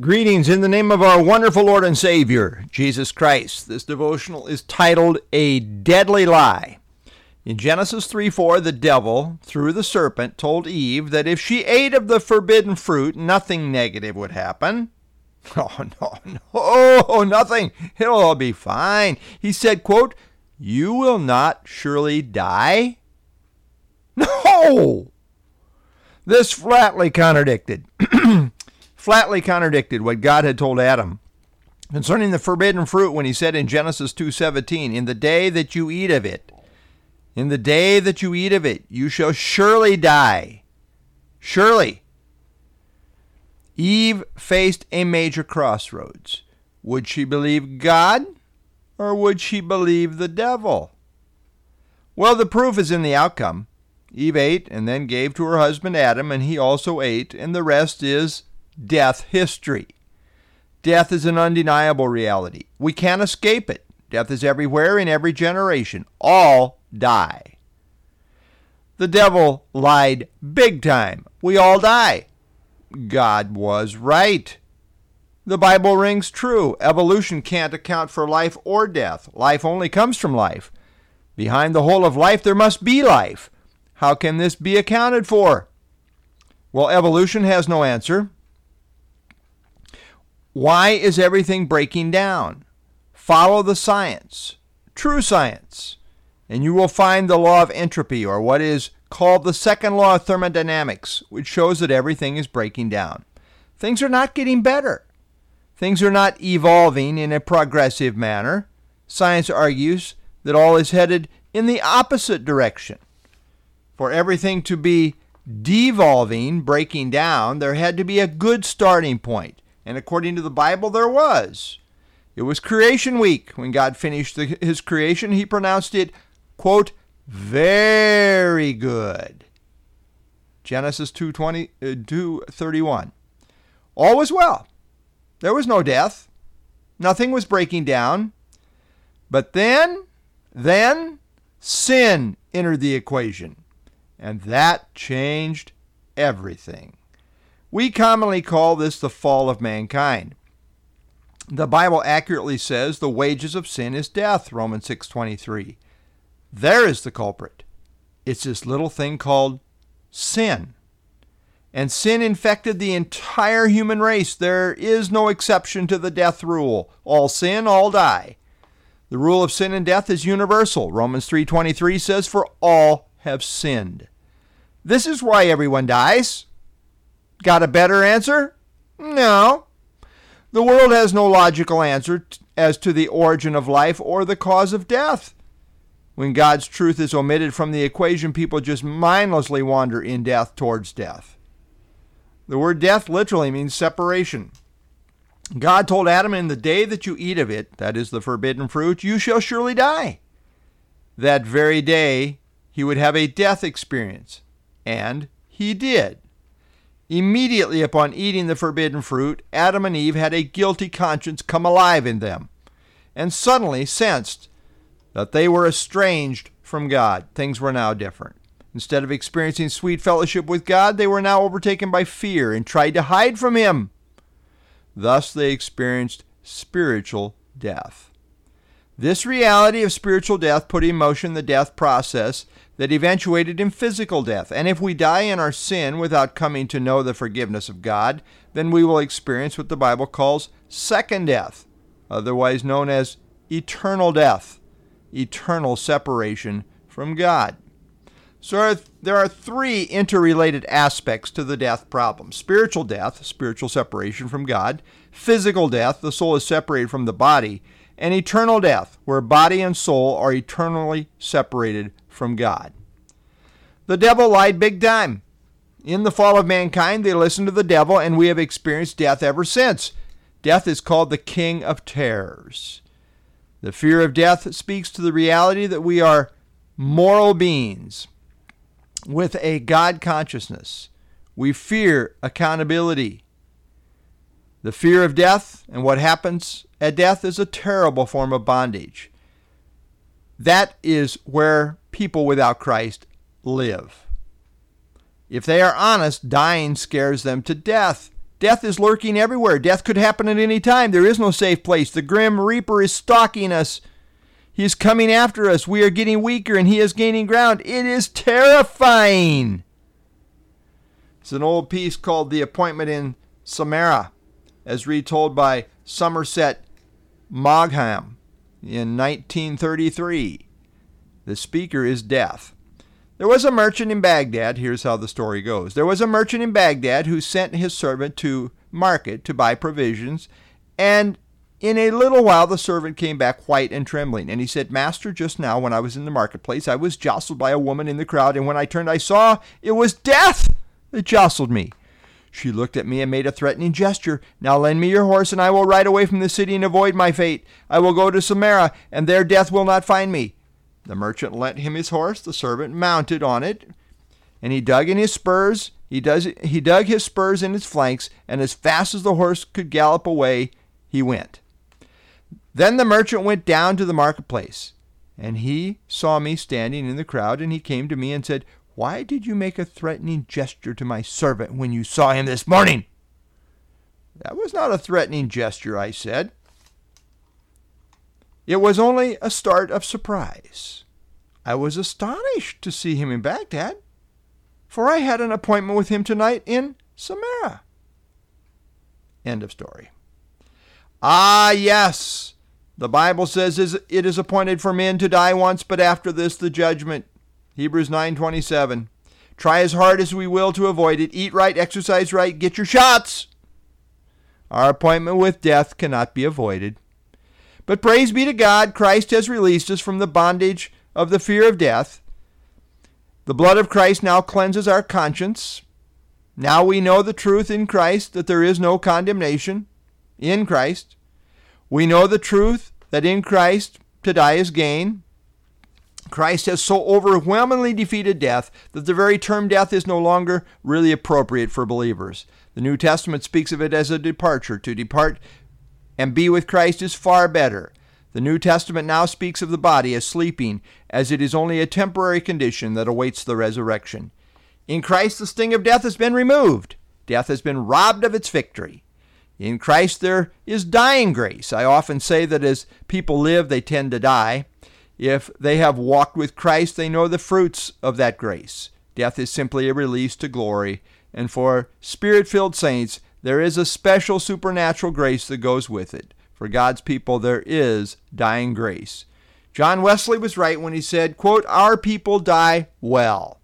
Greetings in the name of our wonderful Lord and Savior, Jesus Christ. This devotional is titled A Deadly Lie. In Genesis 3 4, the devil, through the serpent, told Eve that if she ate of the forbidden fruit, nothing negative would happen. Oh, no, no, oh, nothing. It'll all be fine. He said, quote, You will not surely die? No! This flatly contradicted flatly contradicted what God had told Adam concerning the forbidden fruit when he said in Genesis 2:17, "In the day that you eat of it, in the day that you eat of it, you shall surely die." Surely. Eve faced a major crossroads. Would she believe God or would she believe the devil? Well, the proof is in the outcome. Eve ate and then gave to her husband Adam, and he also ate, and the rest is death history. Death is an undeniable reality. We can't escape it. Death is everywhere in every generation. All die. The devil lied big time. We all die. God was right. The Bible rings true. Evolution can't account for life or death. Life only comes from life. Behind the whole of life, there must be life. How can this be accounted for? Well, evolution has no answer. Why is everything breaking down? Follow the science, true science, and you will find the law of entropy, or what is called the second law of thermodynamics, which shows that everything is breaking down. Things are not getting better. Things are not evolving in a progressive manner. Science argues that all is headed in the opposite direction. For everything to be devolving, breaking down, there had to be a good starting point. And according to the Bible, there was. It was creation week when God finished the, his creation. He pronounced it, quote, very good. Genesis 2:20 uh, 2:31. All was well. There was no death. Nothing was breaking down. But then, then sin entered the equation, and that changed everything. We commonly call this the fall of mankind. The Bible accurately says the wages of sin is death, Romans 6:23. There is the culprit. It's this little thing called sin. And sin infected the entire human race. There is no exception to the death rule. All sin, all die. The rule of sin and death is universal. Romans 3:23 says for all have sinned. This is why everyone dies. Got a better answer? No. The world has no logical answer as to the origin of life or the cause of death. When God's truth is omitted from the equation, people just mindlessly wander in death towards death. The word death literally means separation. God told Adam, In the day that you eat of it, that is the forbidden fruit, you shall surely die. That very day, he would have a death experience. And he did. Immediately upon eating the forbidden fruit, Adam and Eve had a guilty conscience come alive in them, and suddenly sensed that they were estranged from God. Things were now different. Instead of experiencing sweet fellowship with God, they were now overtaken by fear and tried to hide from Him. Thus, they experienced spiritual death. This reality of spiritual death put in motion the death process that eventuated in physical death. And if we die in our sin without coming to know the forgiveness of God, then we will experience what the Bible calls second death, otherwise known as eternal death, eternal separation from God. So there are three interrelated aspects to the death problem spiritual death, spiritual separation from God, physical death, the soul is separated from the body, and eternal death, where body and soul are eternally separated from God. The devil lied big time. In the fall of mankind, they listened to the devil, and we have experienced death ever since. Death is called the king of terrors. The fear of death speaks to the reality that we are moral beings with a God consciousness. We fear accountability. The fear of death and what happens at death is a terrible form of bondage. That is where people without Christ live. If they are honest, dying scares them to death. Death is lurking everywhere. Death could happen at any time. There is no safe place. The grim reaper is stalking us. He is coming after us. We are getting weaker and he is gaining ground. It is terrifying. It's an old piece called The Appointment in Samarra, as retold by Somerset Maugham in 1933. The speaker is death. There was a merchant in Baghdad. Here's how the story goes. There was a merchant in Baghdad who sent his servant to market to buy provisions, and in a little while the servant came back white and trembling. And he said, Master, just now when I was in the marketplace, I was jostled by a woman in the crowd, and when I turned, I saw it was death that jostled me. She looked at me and made a threatening gesture. Now lend me your horse, and I will ride away from the city and avoid my fate. I will go to Samarra, and there death will not find me. The merchant lent him his horse. The servant mounted on it, and he dug in his spurs. He, does, he dug his spurs in its flanks, and as fast as the horse could gallop away, he went. Then the merchant went down to the marketplace, and he saw me standing in the crowd, and he came to me and said, Why did you make a threatening gesture to my servant when you saw him this morning? That was not a threatening gesture, I said. It was only a start of surprise. I was astonished to see him in Baghdad, for I had an appointment with him tonight in Samarra. End of story. Ah, yes, the Bible says it is appointed for men to die once, but after this the judgment. Hebrews 9:27. Try as hard as we will to avoid it. Eat right, exercise right, get your shots. Our appointment with death cannot be avoided. But praise be to God, Christ has released us from the bondage of the fear of death. The blood of Christ now cleanses our conscience. Now we know the truth in Christ that there is no condemnation in Christ. We know the truth that in Christ to die is gain. Christ has so overwhelmingly defeated death that the very term death is no longer really appropriate for believers. The New Testament speaks of it as a departure. To depart and be with Christ is far better. The New Testament now speaks of the body as sleeping, as it is only a temporary condition that awaits the resurrection. In Christ, the sting of death has been removed. Death has been robbed of its victory. In Christ, there is dying grace. I often say that as people live, they tend to die. If they have walked with Christ, they know the fruits of that grace. Death is simply a release to glory. And for spirit filled saints, there is a special supernatural grace that goes with it. For God's people, there is dying grace. John Wesley was right when he said, quote, Our people die well.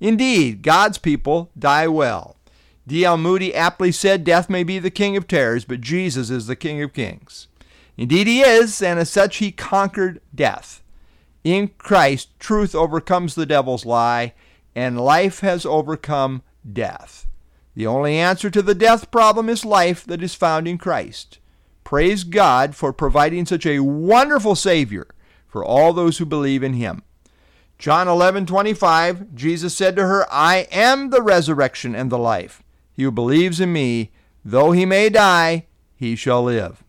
Indeed, God's people die well. D.L. Moody aptly said, Death may be the king of terrors, but Jesus is the king of kings. Indeed, he is, and as such, he conquered death. In Christ, truth overcomes the devil's lie, and life has overcome death. The only answer to the death problem is life that is found in Christ. Praise God for providing such a wonderful Savior for all those who believe in Him. John 11:25 Jesus said to her, "I am the resurrection and the life. He who believes in me, though he may die, he shall live."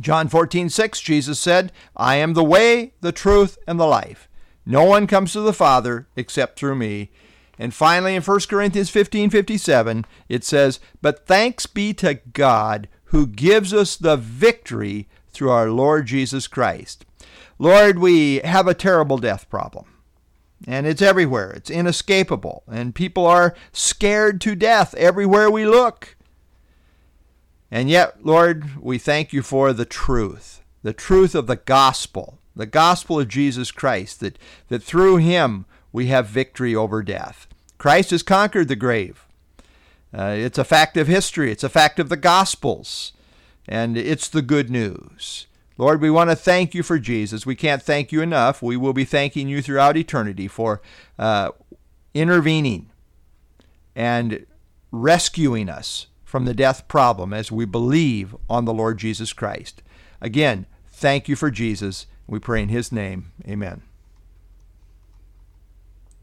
John 14:6 Jesus said, "I am the way, the truth, and the life. No one comes to the Father except through me." And finally, in 1 Corinthians 15 57, it says, But thanks be to God who gives us the victory through our Lord Jesus Christ. Lord, we have a terrible death problem. And it's everywhere. It's inescapable. And people are scared to death everywhere we look. And yet, Lord, we thank you for the truth, the truth of the gospel, the gospel of Jesus Christ, that, that through him we have victory over death. Christ has conquered the grave. Uh, it's a fact of history, it's a fact of the Gospels, and it's the good news. Lord, we want to thank you for Jesus. We can't thank you enough. We will be thanking you throughout eternity for uh, intervening and rescuing us from the death problem as we believe on the Lord Jesus Christ. Again, thank you for Jesus. We pray in his name. Amen.